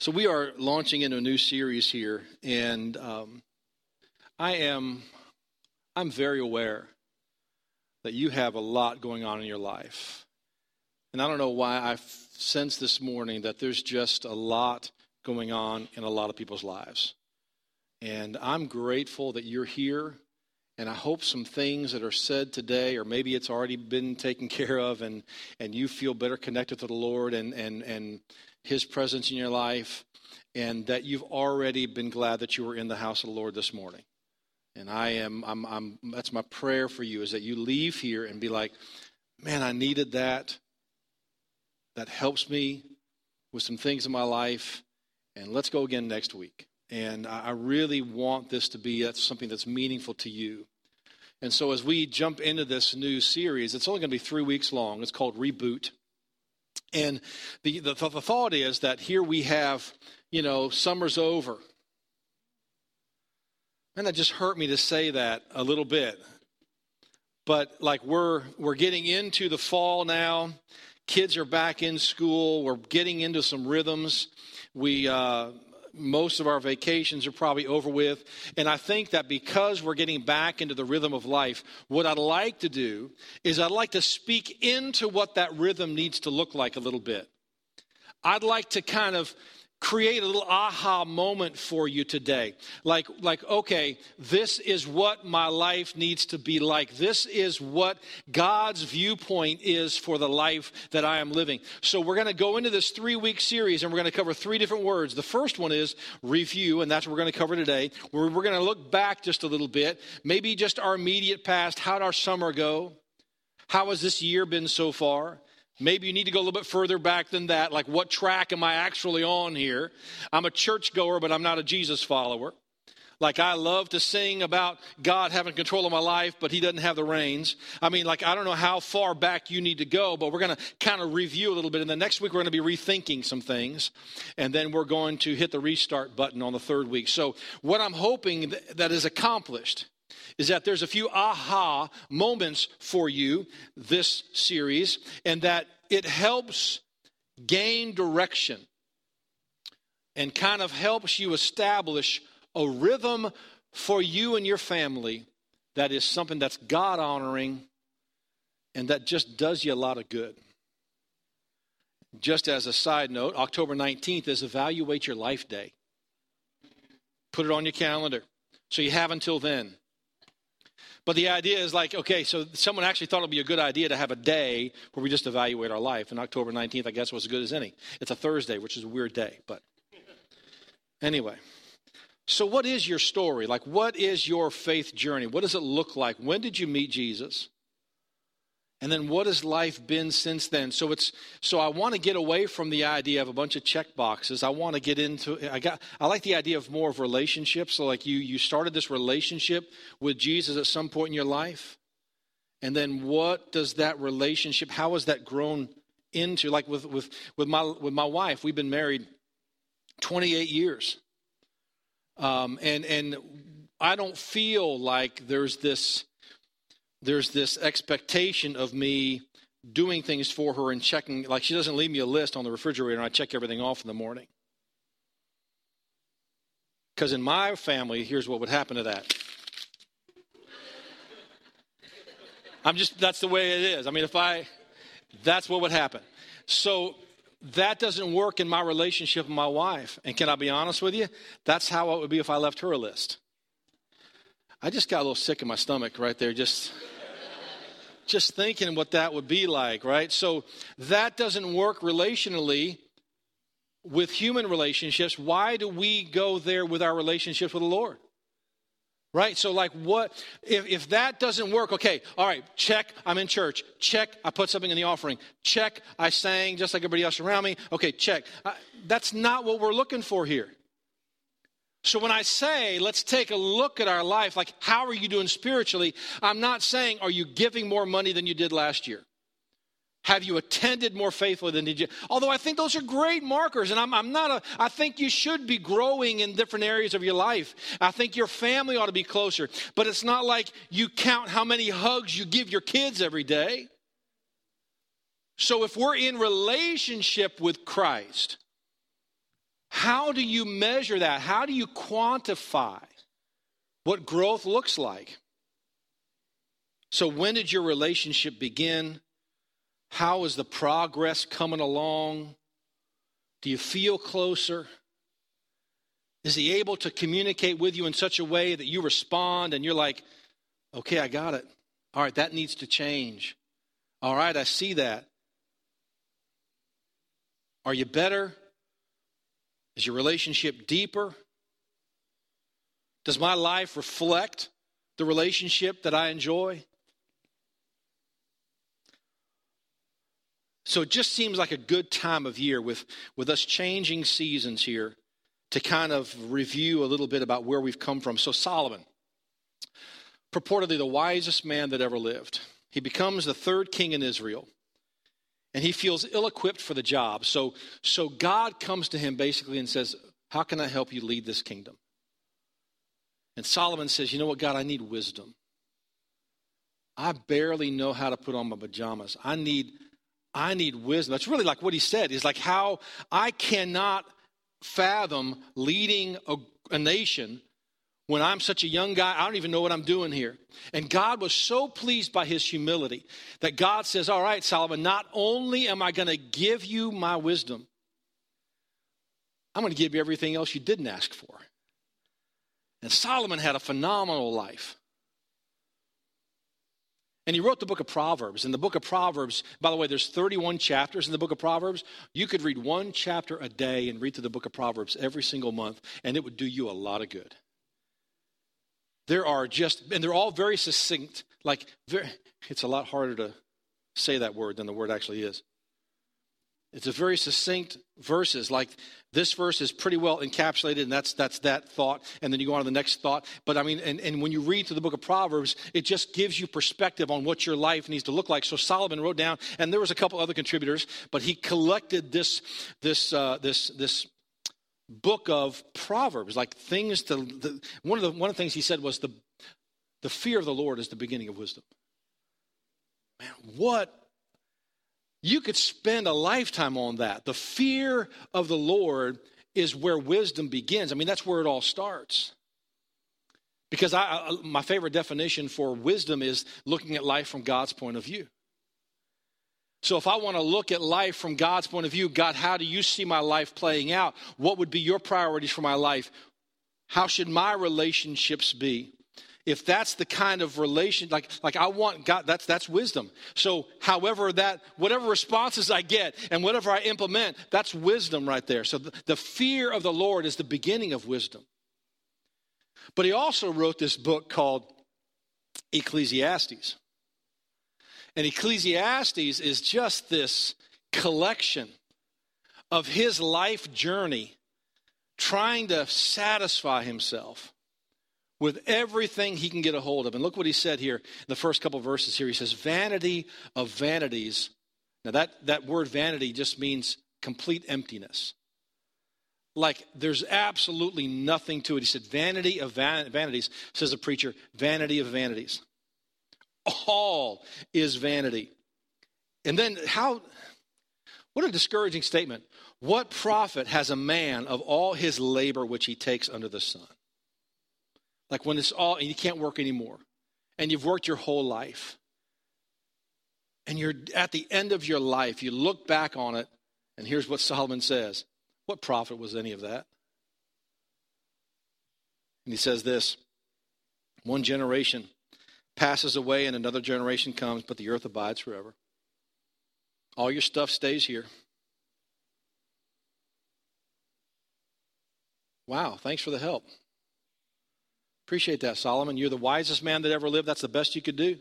So we are launching into a new series here, and um, I am I'm very aware that you have a lot going on in your life, and I don't know why I sense this morning that there's just a lot going on in a lot of people's lives, and I'm grateful that you're here. And I hope some things that are said today, or maybe it's already been taken care of, and, and you feel better connected to the Lord and, and, and his presence in your life, and that you've already been glad that you were in the house of the Lord this morning. And I am, I'm, I'm, that's my prayer for you is that you leave here and be like, man, I needed that. That helps me with some things in my life. And let's go again next week. And I really want this to be that's something that's meaningful to you. And so as we jump into this new series, it's only going to be three weeks long. It's called Reboot. And the, the, the thought is that here we have, you know, summer's over. And that just hurt me to say that a little bit. But like we're we're getting into the fall now. Kids are back in school. We're getting into some rhythms. We uh, most of our vacations are probably over with. And I think that because we're getting back into the rhythm of life, what I'd like to do is I'd like to speak into what that rhythm needs to look like a little bit. I'd like to kind of create a little aha moment for you today. Like like okay this is what my life needs to be like. This is what god's viewpoint is for the life that i am living. So we're going to go into this three week series and we're going to cover three different words. The first one is review and that's what we're going to cover today. We're, we're going to look back just a little bit maybe just our immediate past. How'd our summer go? How has this year been so far Maybe you need to go a little bit further back than that. Like, what track am I actually on here? I'm a churchgoer, but I'm not a Jesus follower. Like, I love to sing about God having control of my life, but He doesn't have the reins. I mean, like, I don't know how far back you need to go, but we're going to kind of review a little bit. And then next week, we're going to be rethinking some things. And then we're going to hit the restart button on the third week. So, what I'm hoping that is accomplished is that there's a few aha moments for you this series, and that it helps gain direction and kind of helps you establish a rhythm for you and your family that is something that's God honoring and that just does you a lot of good. Just as a side note, October 19th is Evaluate Your Life Day. Put it on your calendar. So you have until then. But the idea is like, okay, so someone actually thought it would be a good idea to have a day where we just evaluate our life. And October 19th, I guess, was as good as any. It's a Thursday, which is a weird day. But anyway. So, what is your story? Like, what is your faith journey? What does it look like? When did you meet Jesus? And then what has life been since then? So it's so I want to get away from the idea of a bunch of check boxes. I want to get into I got I like the idea of more of relationships. So like you you started this relationship with Jesus at some point in your life. And then what does that relationship how has that grown into like with with with my with my wife, we've been married 28 years. Um, and and I don't feel like there's this there's this expectation of me doing things for her and checking, like she doesn't leave me a list on the refrigerator and I check everything off in the morning. Because in my family, here's what would happen to that. I'm just, that's the way it is. I mean, if I, that's what would happen. So that doesn't work in my relationship with my wife. And can I be honest with you? That's how it would be if I left her a list. I just got a little sick in my stomach right there, just just thinking what that would be like, right? So that doesn't work relationally with human relationships. Why do we go there with our relationships with the Lord? Right? So, like, what if, if that doesn't work? Okay, all right, check, I'm in church. Check, I put something in the offering. Check, I sang just like everybody else around me. Okay, check. I, that's not what we're looking for here. So when I say, let's take a look at our life, like, how are you doing spiritually? I'm not saying, are you giving more money than you did last year? Have you attended more faithfully than did you? Although I think those are great markers, and I'm, I'm, not a, I think you should be growing in different areas of your life. I think your family ought to be closer, but it's not like you count how many hugs you give your kids every day. So if we're in relationship with Christ, how do you measure that? How do you quantify what growth looks like? So, when did your relationship begin? How is the progress coming along? Do you feel closer? Is he able to communicate with you in such a way that you respond and you're like, okay, I got it. All right, that needs to change. All right, I see that. Are you better? Is your relationship deeper? Does my life reflect the relationship that I enjoy? So it just seems like a good time of year with, with us changing seasons here to kind of review a little bit about where we've come from. So, Solomon, purportedly the wisest man that ever lived, he becomes the third king in Israel. And he feels ill equipped for the job. So, so God comes to him basically and says, How can I help you lead this kingdom? And Solomon says, You know what, God, I need wisdom. I barely know how to put on my pajamas. I need I need wisdom. That's really like what he said is like how I cannot fathom leading a, a, nation when I'm such a young guy. I don't even know what I'm doing here. And God was so pleased by his humility that God says, All right, Solomon, not only am I going to give you my wisdom, I'm going to give you everything else you didn't ask for. And Solomon had a phenomenal life. And he wrote the book of Proverbs. In the book of Proverbs, by the way, there's 31 chapters in the book of Proverbs. You could read one chapter a day and read through the book of Proverbs every single month, and it would do you a lot of good. There are just, and they're all very succinct. Like, very, it's a lot harder to say that word than the word actually is. It's a very succinct verses. Like this verse is pretty well encapsulated, and that's that's that thought. And then you go on to the next thought. But I mean, and, and when you read through the book of Proverbs, it just gives you perspective on what your life needs to look like. So Solomon wrote down, and there was a couple other contributors, but he collected this this uh, this this book of Proverbs, like things to the, one of the one of the things he said was the the fear of the Lord is the beginning of wisdom. Man, what you could spend a lifetime on that. The fear of the Lord is where wisdom begins. I mean, that's where it all starts. Because I, I, my favorite definition for wisdom is looking at life from God's point of view. So, if I want to look at life from God's point of view, God, how do you see my life playing out? What would be your priorities for my life? How should my relationships be? if that's the kind of relation like like i want god that's that's wisdom so however that whatever responses i get and whatever i implement that's wisdom right there so the, the fear of the lord is the beginning of wisdom but he also wrote this book called ecclesiastes and ecclesiastes is just this collection of his life journey trying to satisfy himself with everything he can get a hold of. And look what he said here in the first couple verses here. He says, Vanity of vanities. Now, that, that word vanity just means complete emptiness. Like there's absolutely nothing to it. He said, Vanity of van- vanities, says the preacher, vanity of vanities. All is vanity. And then, how, what a discouraging statement. What profit has a man of all his labor which he takes under the sun? Like when it's all, and you can't work anymore, and you've worked your whole life. And you're at the end of your life, you look back on it, and here's what Solomon says What profit was any of that? And he says this One generation passes away, and another generation comes, but the earth abides forever. All your stuff stays here. Wow, thanks for the help. Appreciate that, Solomon. You're the wisest man that ever lived. That's the best you could do.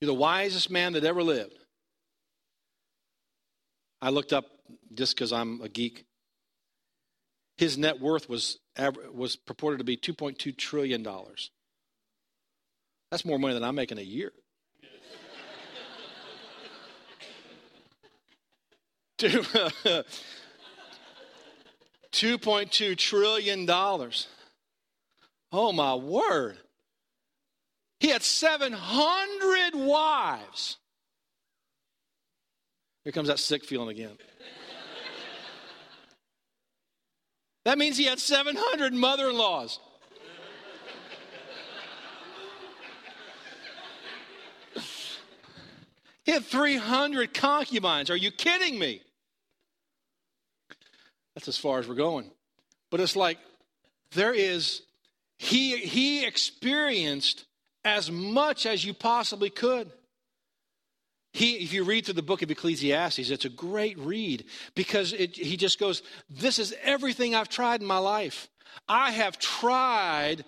You're the wisest man that ever lived. I looked up just because I'm a geek. His net worth was was purported to be 2.2 trillion dollars. That's more money than I'm making a year. $2.2 trillion. Oh, my word. He had 700 wives. Here comes that sick feeling again. That means he had 700 mother in laws. He had 300 concubines. Are you kidding me? That's as far as we're going. But it's like there is, he, he experienced as much as you possibly could. He, if you read through the book of Ecclesiastes, it's a great read because it, he just goes, This is everything I've tried in my life. I have tried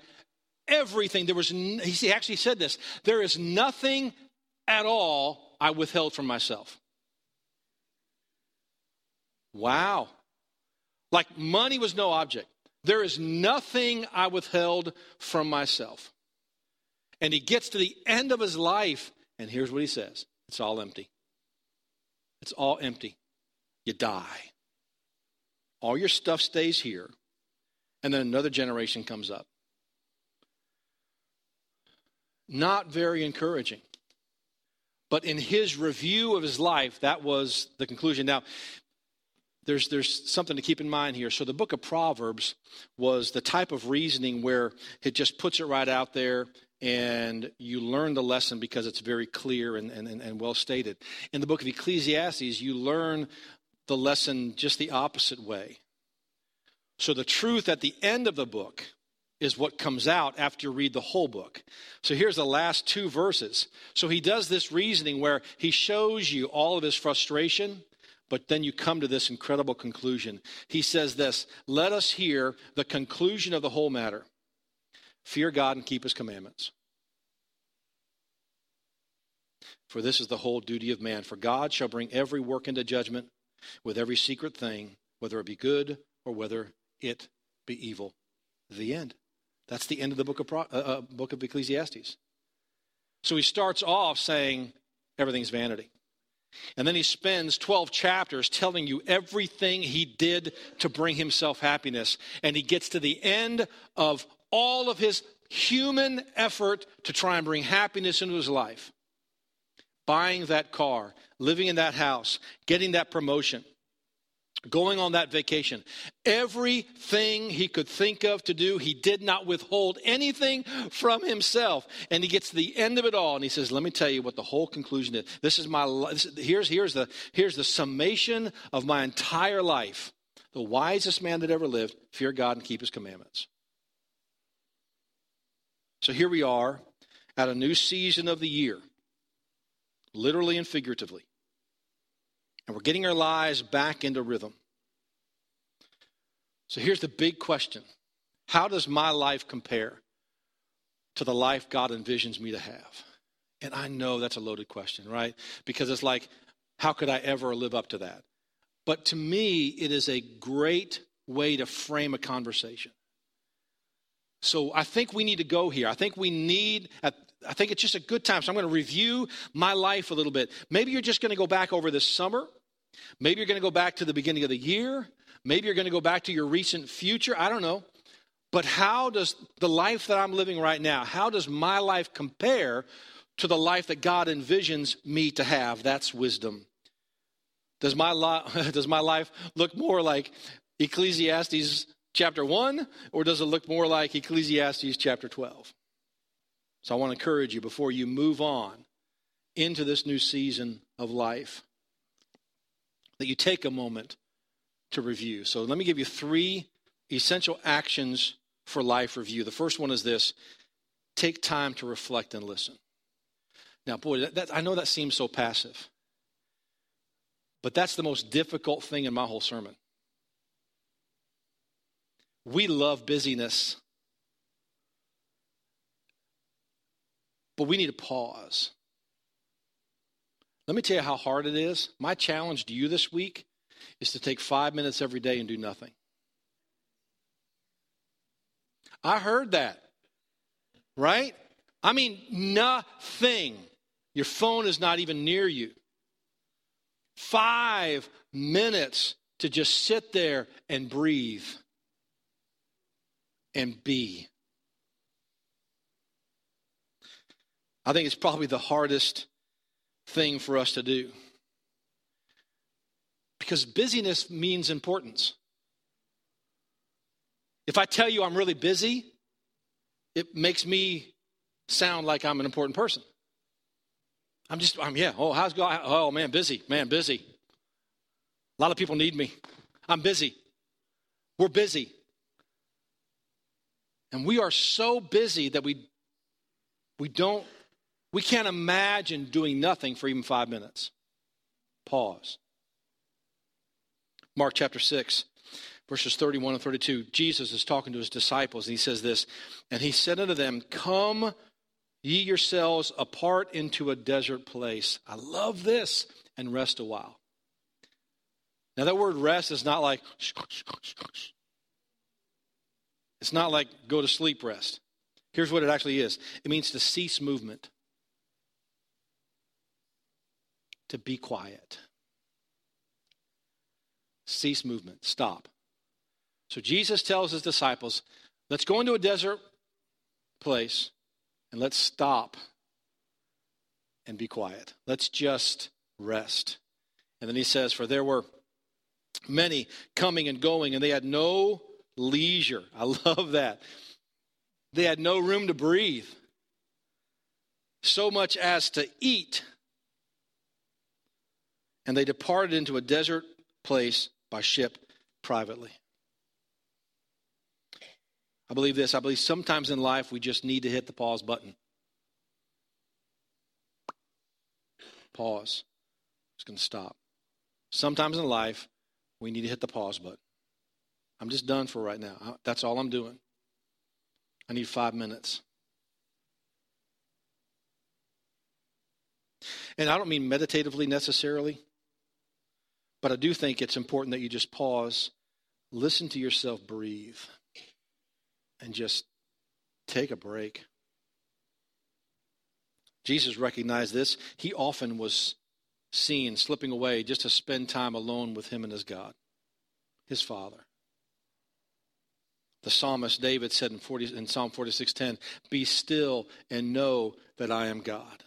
everything. There was, he actually said this there is nothing at all I withheld from myself. Wow. Like money was no object. There is nothing I withheld from myself. And he gets to the end of his life, and here's what he says it's all empty. It's all empty. You die. All your stuff stays here, and then another generation comes up. Not very encouraging. But in his review of his life, that was the conclusion. Now, there's, there's something to keep in mind here. So, the book of Proverbs was the type of reasoning where it just puts it right out there and you learn the lesson because it's very clear and, and, and well stated. In the book of Ecclesiastes, you learn the lesson just the opposite way. So the truth at the end of the book is what comes out after you read the whole book. So here's the last two verses. So he does this reasoning where he shows you all of his frustration, but then you come to this incredible conclusion. He says this Let us hear the conclusion of the whole matter. Fear God and keep his commandments. For this is the whole duty of man. For God shall bring every work into judgment with every secret thing, whether it be good or whether it be evil. The end. That's the end of the book of, Pro, uh, uh, book of Ecclesiastes. So he starts off saying everything's vanity. And then he spends 12 chapters telling you everything he did to bring himself happiness. And he gets to the end of all of his human effort to try and bring happiness into his life. Buying that car, living in that house, getting that promotion, going on that vacation. Everything he could think of to do, he did not withhold anything from himself. And he gets to the end of it all and he says, Let me tell you what the whole conclusion is. This is my this, here's, here's, the, here's the summation of my entire life. The wisest man that ever lived, fear God and keep his commandments. So here we are at a new season of the year, literally and figuratively. And we're getting our lives back into rhythm. So here's the big question How does my life compare to the life God envisions me to have? And I know that's a loaded question, right? Because it's like, how could I ever live up to that? But to me, it is a great way to frame a conversation. So I think we need to go here. I think we need, I think it's just a good time. So I'm going to review my life a little bit. Maybe you're just going to go back over this summer. Maybe you're going to go back to the beginning of the year. Maybe you're going to go back to your recent future. I don't know. But how does the life that I'm living right now, how does my life compare to the life that God envisions me to have? That's wisdom. Does my, li- does my life look more like Ecclesiastes chapter 1, or does it look more like Ecclesiastes chapter 12? So I want to encourage you before you move on into this new season of life that you take a moment to review. So let me give you three essential actions for life review. The first one is this take time to reflect and listen. Now, boy, that, that, I know that seems so passive, but that's the most difficult thing in my whole sermon. We love busyness. But we need to pause. Let me tell you how hard it is. My challenge to you this week is to take five minutes every day and do nothing. I heard that, right? I mean, nothing. Your phone is not even near you. Five minutes to just sit there and breathe and be. I think it's probably the hardest thing for us to do. Because busyness means importance. If I tell you I'm really busy, it makes me sound like I'm an important person. I'm just, I'm, yeah, oh, how's God? Oh, man, busy, man, busy. A lot of people need me. I'm busy. We're busy. And we are so busy that we, we don't, we can't imagine doing nothing for even five minutes. Pause. Mark chapter 6, verses 31 and 32. Jesus is talking to his disciples, and he says this And he said unto them, Come ye yourselves apart into a desert place. I love this, and rest a while. Now, that word rest is not like, it's not like go to sleep rest. Here's what it actually is it means to cease movement, to be quiet. Cease movement, stop. So Jesus tells his disciples, let's go into a desert place and let's stop and be quiet. Let's just rest. And then he says, For there were many coming and going, and they had no leisure. I love that. They had no room to breathe, so much as to eat. And they departed into a desert place by ship privately. I believe this. I believe sometimes in life we just need to hit the pause button. Pause. It's going to stop. Sometimes in life we need to hit the pause button. I'm just done for right now. That's all I'm doing. I need five minutes. And I don't mean meditatively necessarily, but I do think it's important that you just pause, listen to yourself breathe, and just take a break. Jesus recognized this. He often was seen slipping away just to spend time alone with him and his God, his Father. The psalmist David said in, 40, in Psalm 46:10, "Be still and know that I am God."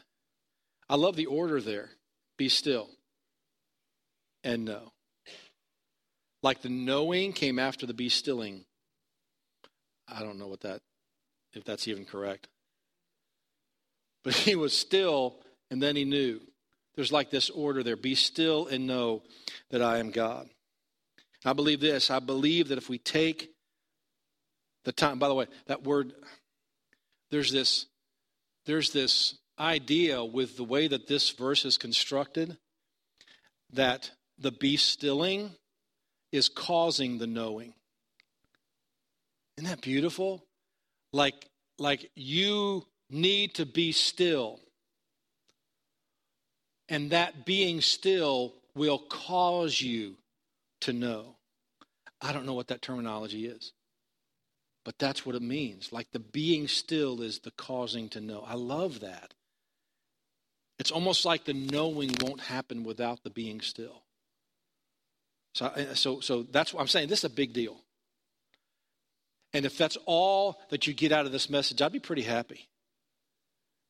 I love the order there. Be still and know. Like the knowing came after the be stilling. I don't know what that if that's even correct. But he was still and then he knew. There's like this order there be still and know that I am God. I believe this. I believe that if we take the time, by the way, that word, there's this, there's this idea with the way that this verse is constructed that the be stilling is causing the knowing. Isn't that beautiful? Like, like you need to be still and that being still will cause you to know. I don't know what that terminology is, but that's what it means. Like the being still is the causing to know. I love that. It's almost like the knowing won't happen without the being still. So, so, so that's what I'm saying. This is a big deal. And if that's all that you get out of this message, I'd be pretty happy.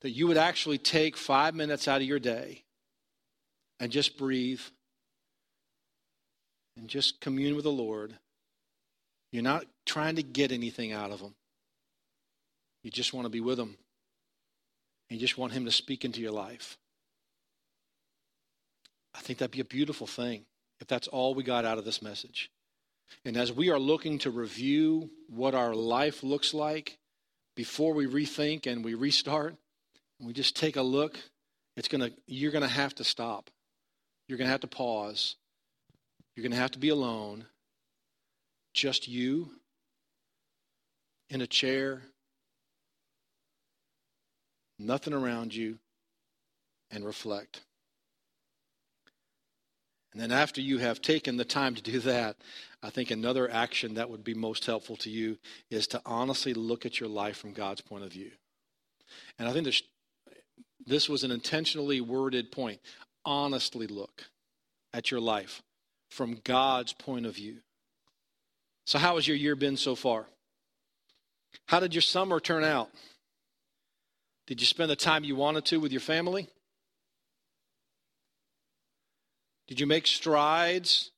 That you would actually take five minutes out of your day and just breathe and just commune with the Lord. You're not trying to get anything out of Him. You just want to be with Him. And you just want Him to speak into your life. I think that'd be a beautiful thing if that's all we got out of this message. And as we are looking to review what our life looks like before we rethink and we restart, and we just take a look, it's gonna you're gonna have to stop. You're to have to pause. You're to have to be alone. Just you in a chair, nothing around you, and reflect. And then, after you have taken the time to do that, I think another action that would be most helpful to you is to honestly look at your life from God's point of view. And I think this, this was an intentionally worded point honestly look at your life from God's point of view. So, how has your year been so far? How did your summer turn out? Did you spend the time you wanted to with your family? Did you make strides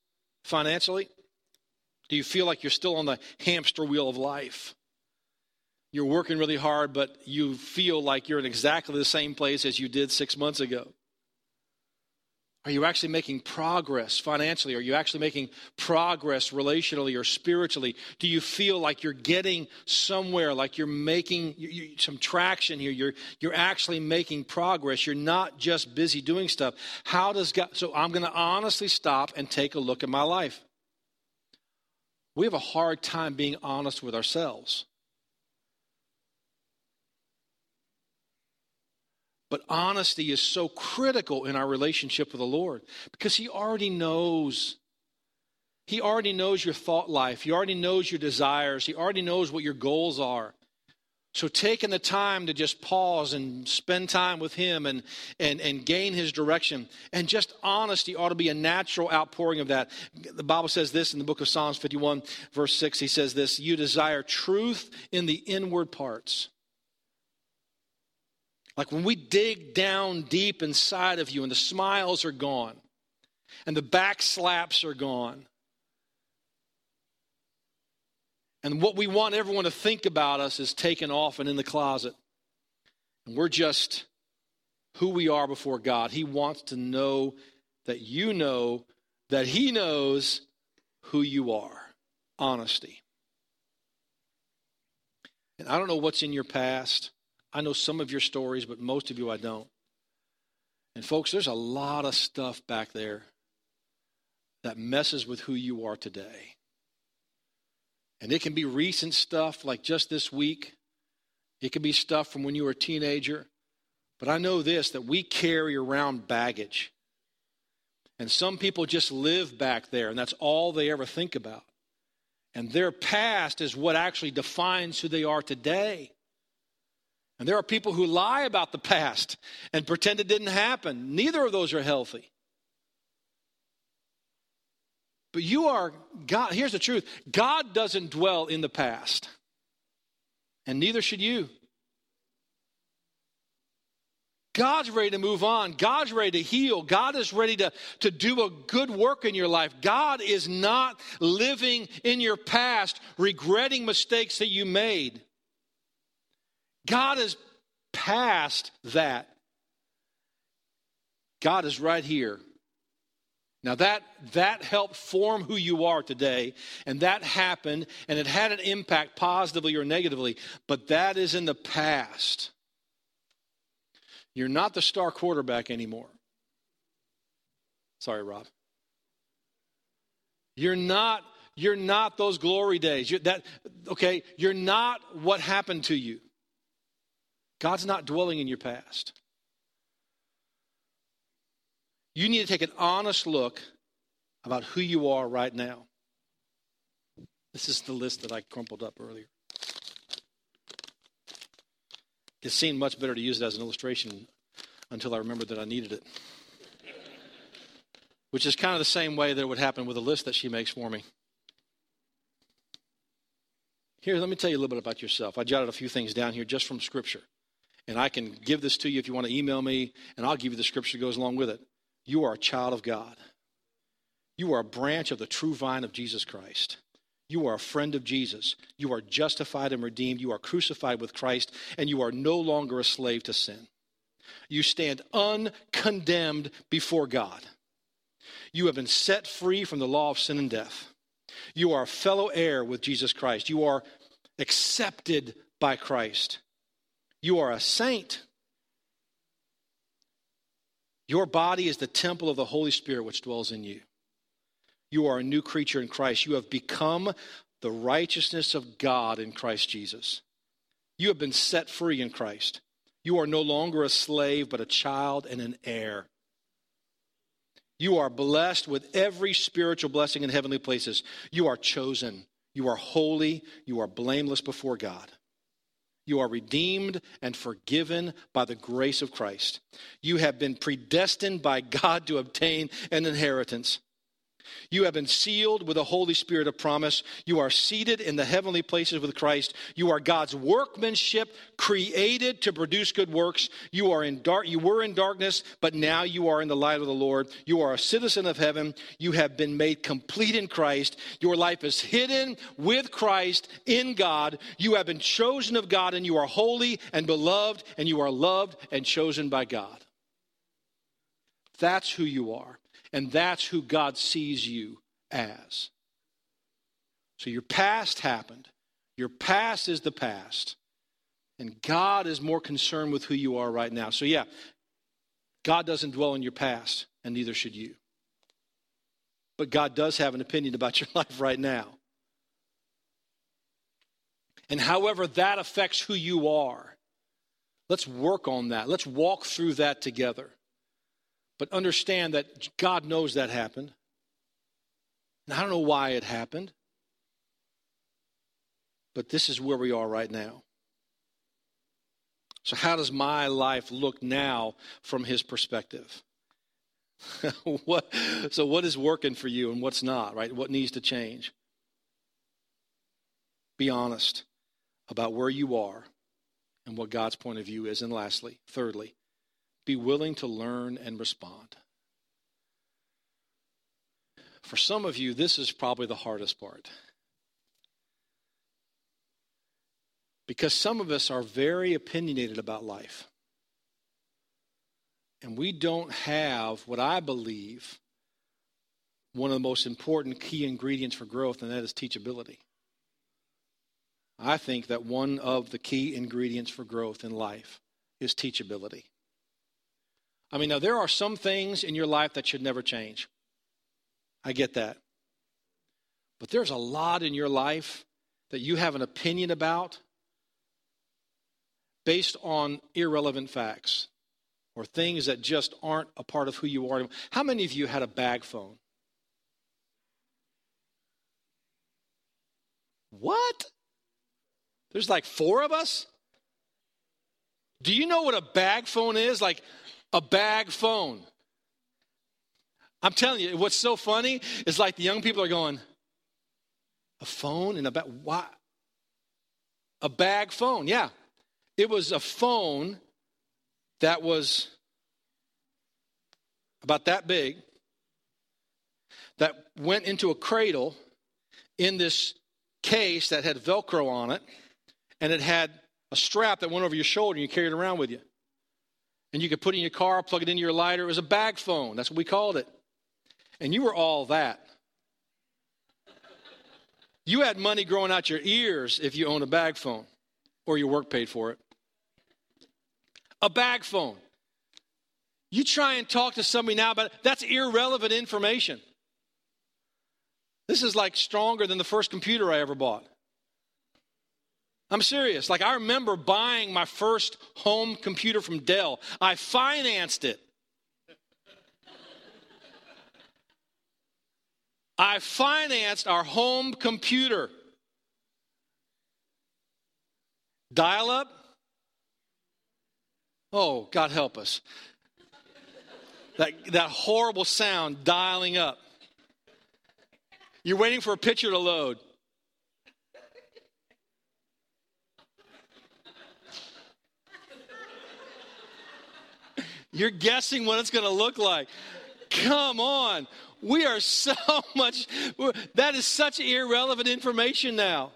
financially? Do you feel like you're still on the hamster wheel of life? You're working really hard, but you feel like you're in exactly the same place as you did six months ago. Are you actually making progress financially? Are you actually making progress relationally or spiritually? Do you feel like you're getting somewhere, like you're making you, you, some traction here? You're, you're actually making progress. You're not just busy doing stuff. How does God? So I'm going to honestly stop and take a look at my life. We have a hard time being honest with ourselves. But honesty is so critical in our relationship with the Lord because He already knows. He already knows your thought life. He already knows your desires. He already knows what your goals are. So taking the time to just pause and spend time with him and, and, and gain his direction and just honesty ought to be a natural outpouring of that. The Bible says this in the book of Psalms 51, verse 6. He says this You desire truth in the inward parts. Like when we dig down deep inside of you and the smiles are gone and the back slaps are gone. And what we want everyone to think about us is taken off and in the closet. And we're just who we are before God. He wants to know that you know that He knows who you are. Honesty. And I don't know what's in your past. I know some of your stories, but most of you I don't. And folks, there's a lot of stuff back there that messes with who you are today. And it can be recent stuff like just this week. It can be stuff from when you were a teenager. But I know this that we carry around baggage. And some people just live back there, and that's all they ever think about. And their past is what actually defines who they are today. And there are people who lie about the past and pretend it didn't happen. Neither of those are healthy. But you are God. Here's the truth God doesn't dwell in the past, and neither should you. God's ready to move on. God's ready to heal. God is ready to, to do a good work in your life. God is not living in your past, regretting mistakes that you made. God is past that. God is right here. Now that that helped form who you are today and that happened and it had an impact positively or negatively, but that is in the past. You're not the star quarterback anymore. Sorry, Rob. You're not you're not those glory days. You're that okay, you're not what happened to you. God's not dwelling in your past. You need to take an honest look about who you are right now. This is the list that I crumpled up earlier. It seemed much better to use it as an illustration until I remembered that I needed it. Which is kind of the same way that it would happen with a list that she makes for me. Here, let me tell you a little bit about yourself. I jotted a few things down here just from Scripture. And I can give this to you if you want to email me, and I'll give you the scripture that goes along with it. You are a child of God. You are a branch of the true vine of Jesus Christ. You are a friend of Jesus. You are justified and redeemed. You are crucified with Christ, and you are no longer a slave to sin. You stand uncondemned before God. You have been set free from the law of sin and death. You are a fellow heir with Jesus Christ. You are accepted by Christ. You are a saint. Your body is the temple of the Holy Spirit which dwells in you. You are a new creature in Christ. You have become the righteousness of God in Christ Jesus. You have been set free in Christ. You are no longer a slave, but a child and an heir. You are blessed with every spiritual blessing in heavenly places. You are chosen. You are holy. You are blameless before God. You are redeemed and forgiven by the grace of Christ. You have been predestined by God to obtain an inheritance. You have been sealed with the Holy Spirit of promise. You are seated in the heavenly places with Christ. You are God's workmanship, created to produce good works. You are in dark you were in darkness, but now you are in the light of the Lord. You are a citizen of heaven. You have been made complete in Christ. Your life is hidden with Christ in God. You have been chosen of God and you are holy and beloved and you are loved and chosen by God. That's who you are. And that's who God sees you as. So your past happened. Your past is the past. And God is more concerned with who you are right now. So, yeah, God doesn't dwell in your past, and neither should you. But God does have an opinion about your life right now. And however that affects who you are, let's work on that. Let's walk through that together. But understand that God knows that happened. And I don't know why it happened. But this is where we are right now. So, how does my life look now from his perspective? what, so, what is working for you and what's not, right? What needs to change? Be honest about where you are and what God's point of view is. And lastly, thirdly, be willing to learn and respond. For some of you, this is probably the hardest part. Because some of us are very opinionated about life. And we don't have what I believe one of the most important key ingredients for growth, and that is teachability. I think that one of the key ingredients for growth in life is teachability. I mean, now there are some things in your life that should never change. I get that. But there's a lot in your life that you have an opinion about based on irrelevant facts or things that just aren't a part of who you are. How many of you had a bag phone? What? There's like four of us? Do you know what a bag phone is? Like, a bag phone. I'm telling you, what's so funny is like the young people are going, a phone and a bag. What? A bag phone, yeah. It was a phone that was about that big that went into a cradle in this case that had Velcro on it, and it had a strap that went over your shoulder and you carried it around with you and you could put it in your car, plug it into your lighter. It was a bag phone. That's what we called it. And you were all that. You had money growing out your ears if you owned a bag phone or your work paid for it. A bag phone. You try and talk to somebody now it, that's irrelevant information. This is like stronger than the first computer I ever bought. I'm serious. Like, I remember buying my first home computer from Dell, I financed it. I financed our home computer. Dial up? Oh, God help us. That, that horrible sound dialing up. You're waiting for a picture to load. You're guessing what it's going to look like. Come on. We are so much, that is such irrelevant information now.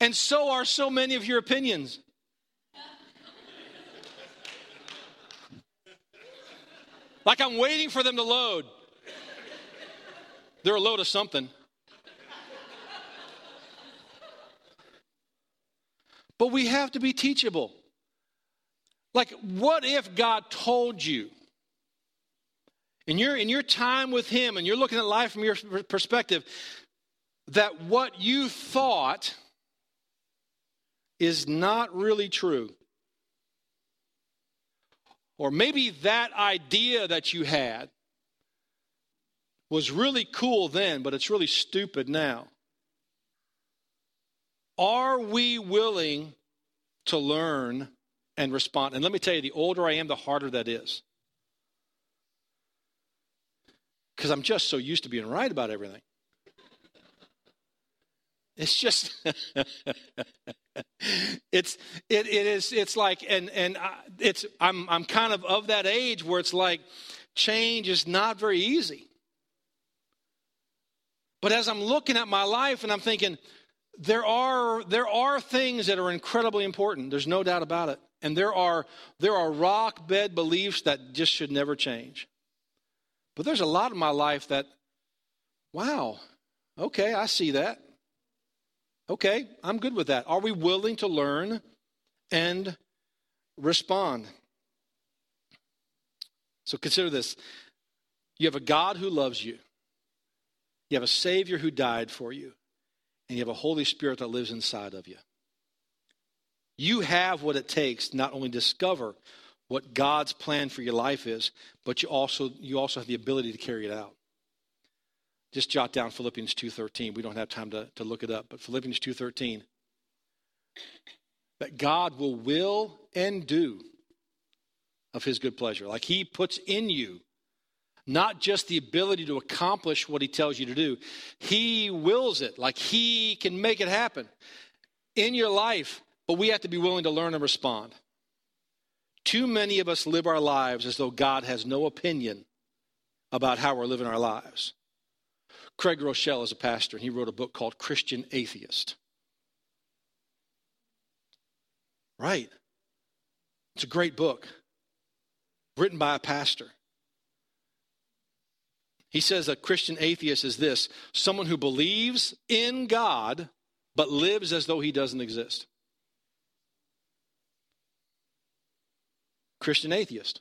And so are so many of your opinions. Like I'm waiting for them to load. They're a load of something. But we have to be teachable. Like, what if God told you in your, in your time with Him and you're looking at life from your perspective that what you thought is not really true? Or maybe that idea that you had was really cool then, but it's really stupid now. Are we willing to learn and respond. And let me tell you, the older I am, the harder that is. because I'm just so used to being right about everything. It's just, it's it, it is it's like and and I, it's I'm I'm kind of of that age where it's like change is not very easy. But as I'm looking at my life and I'm thinking, there are there are things that are incredibly important. There's no doubt about it. And there are there are rock bed beliefs that just should never change. But there's a lot of my life that, wow, okay, I see that. Okay, I'm good with that. Are we willing to learn and respond? So consider this you have a God who loves you, you have a Savior who died for you, and you have a Holy Spirit that lives inside of you. You have what it takes not only discover what God's plan for your life is, but you also you also have the ability to carry it out. Just jot down Philippians 2.13. We don't have time to, to look it up, but Philippians 2.13. That God will will and do of his good pleasure. Like he puts in you not just the ability to accomplish what he tells you to do, he wills it. Like he can make it happen in your life, but we have to be willing to learn and respond. Too many of us live our lives as though God has no opinion about how we're living our lives. Craig Groeschel is a pastor, and he wrote a book called Christian Atheist. Right. It's a great book written by a pastor. He says a Christian atheist is this someone who believes in God but lives as though he doesn't exist. Christian atheist.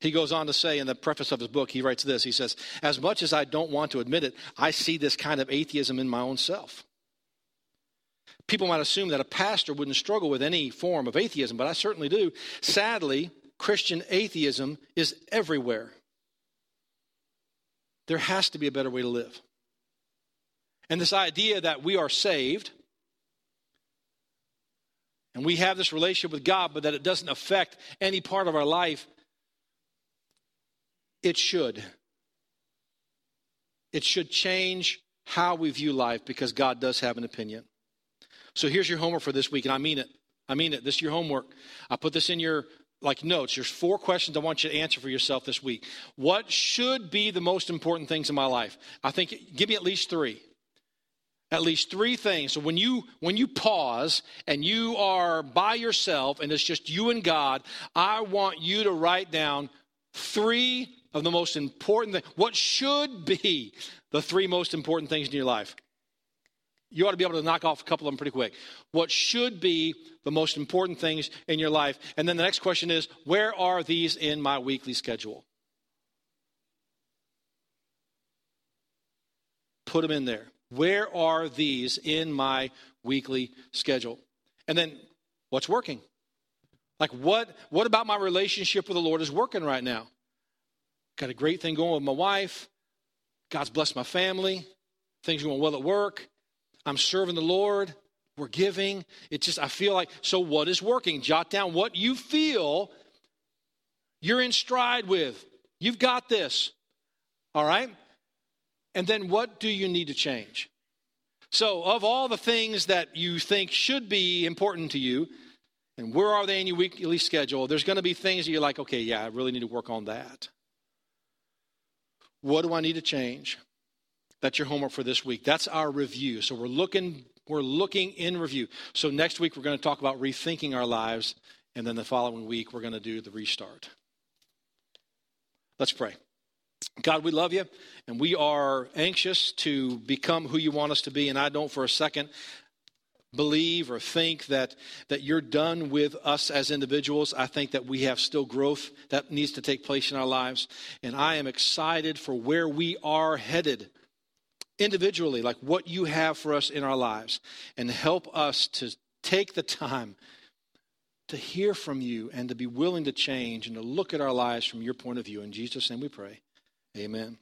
He goes on to say in the preface of his book, he writes this He says, As much as I don't want to admit it, I see this kind of atheism in my own self. People might assume that a pastor wouldn't struggle with any form of atheism, but I certainly do. Sadly, Christian atheism is everywhere. There has to be a better way to live. And this idea that we are saved and we have this relationship with God, but that it doesn't affect any part of our life it should. It should change how we view life because God does have an opinion. So here's your homework for this week, and I mean it. I mean it. This is your homework. I put this in your like notes. There's four questions I want you to answer for yourself this week. What should be the most important things in my life? I think give me at least three. At least three things. So when you when you pause and you are by yourself and it's just you and God, I want you to write down three of the most important things. What should be the three most important things in your life? You ought to be able to knock off a couple of them pretty quick. What should be the most important things in your life? And then the next question is where are these in my weekly schedule? Put them in there. Where are these in my weekly schedule? And then what's working? Like what what about my relationship with the Lord is working right now? Got a great thing going with my wife. God's blessed my family. Things are going well at work. I'm serving the Lord. We're giving. It just, I feel like, so what is working? Jot down what you feel you're in stride with. You've got this. All right? And then what do you need to change? So, of all the things that you think should be important to you, and where are they in your weekly schedule, there's going to be things that you're like, okay, yeah, I really need to work on that. What do I need to change? That's your homework for this week. That's our review. So we're looking we're looking in review. So next week we're going to talk about rethinking our lives and then the following week we're going to do the restart. Let's pray. God, we love you and we are anxious to become who you want us to be and I don't for a second believe or think that, that you're done with us as individuals. I think that we have still growth that needs to take place in our lives. And I am excited for where we are headed individually, like what you have for us in our lives. And help us to take the time to hear from you and to be willing to change and to look at our lives from your point of view. In Jesus' name we pray. Amen.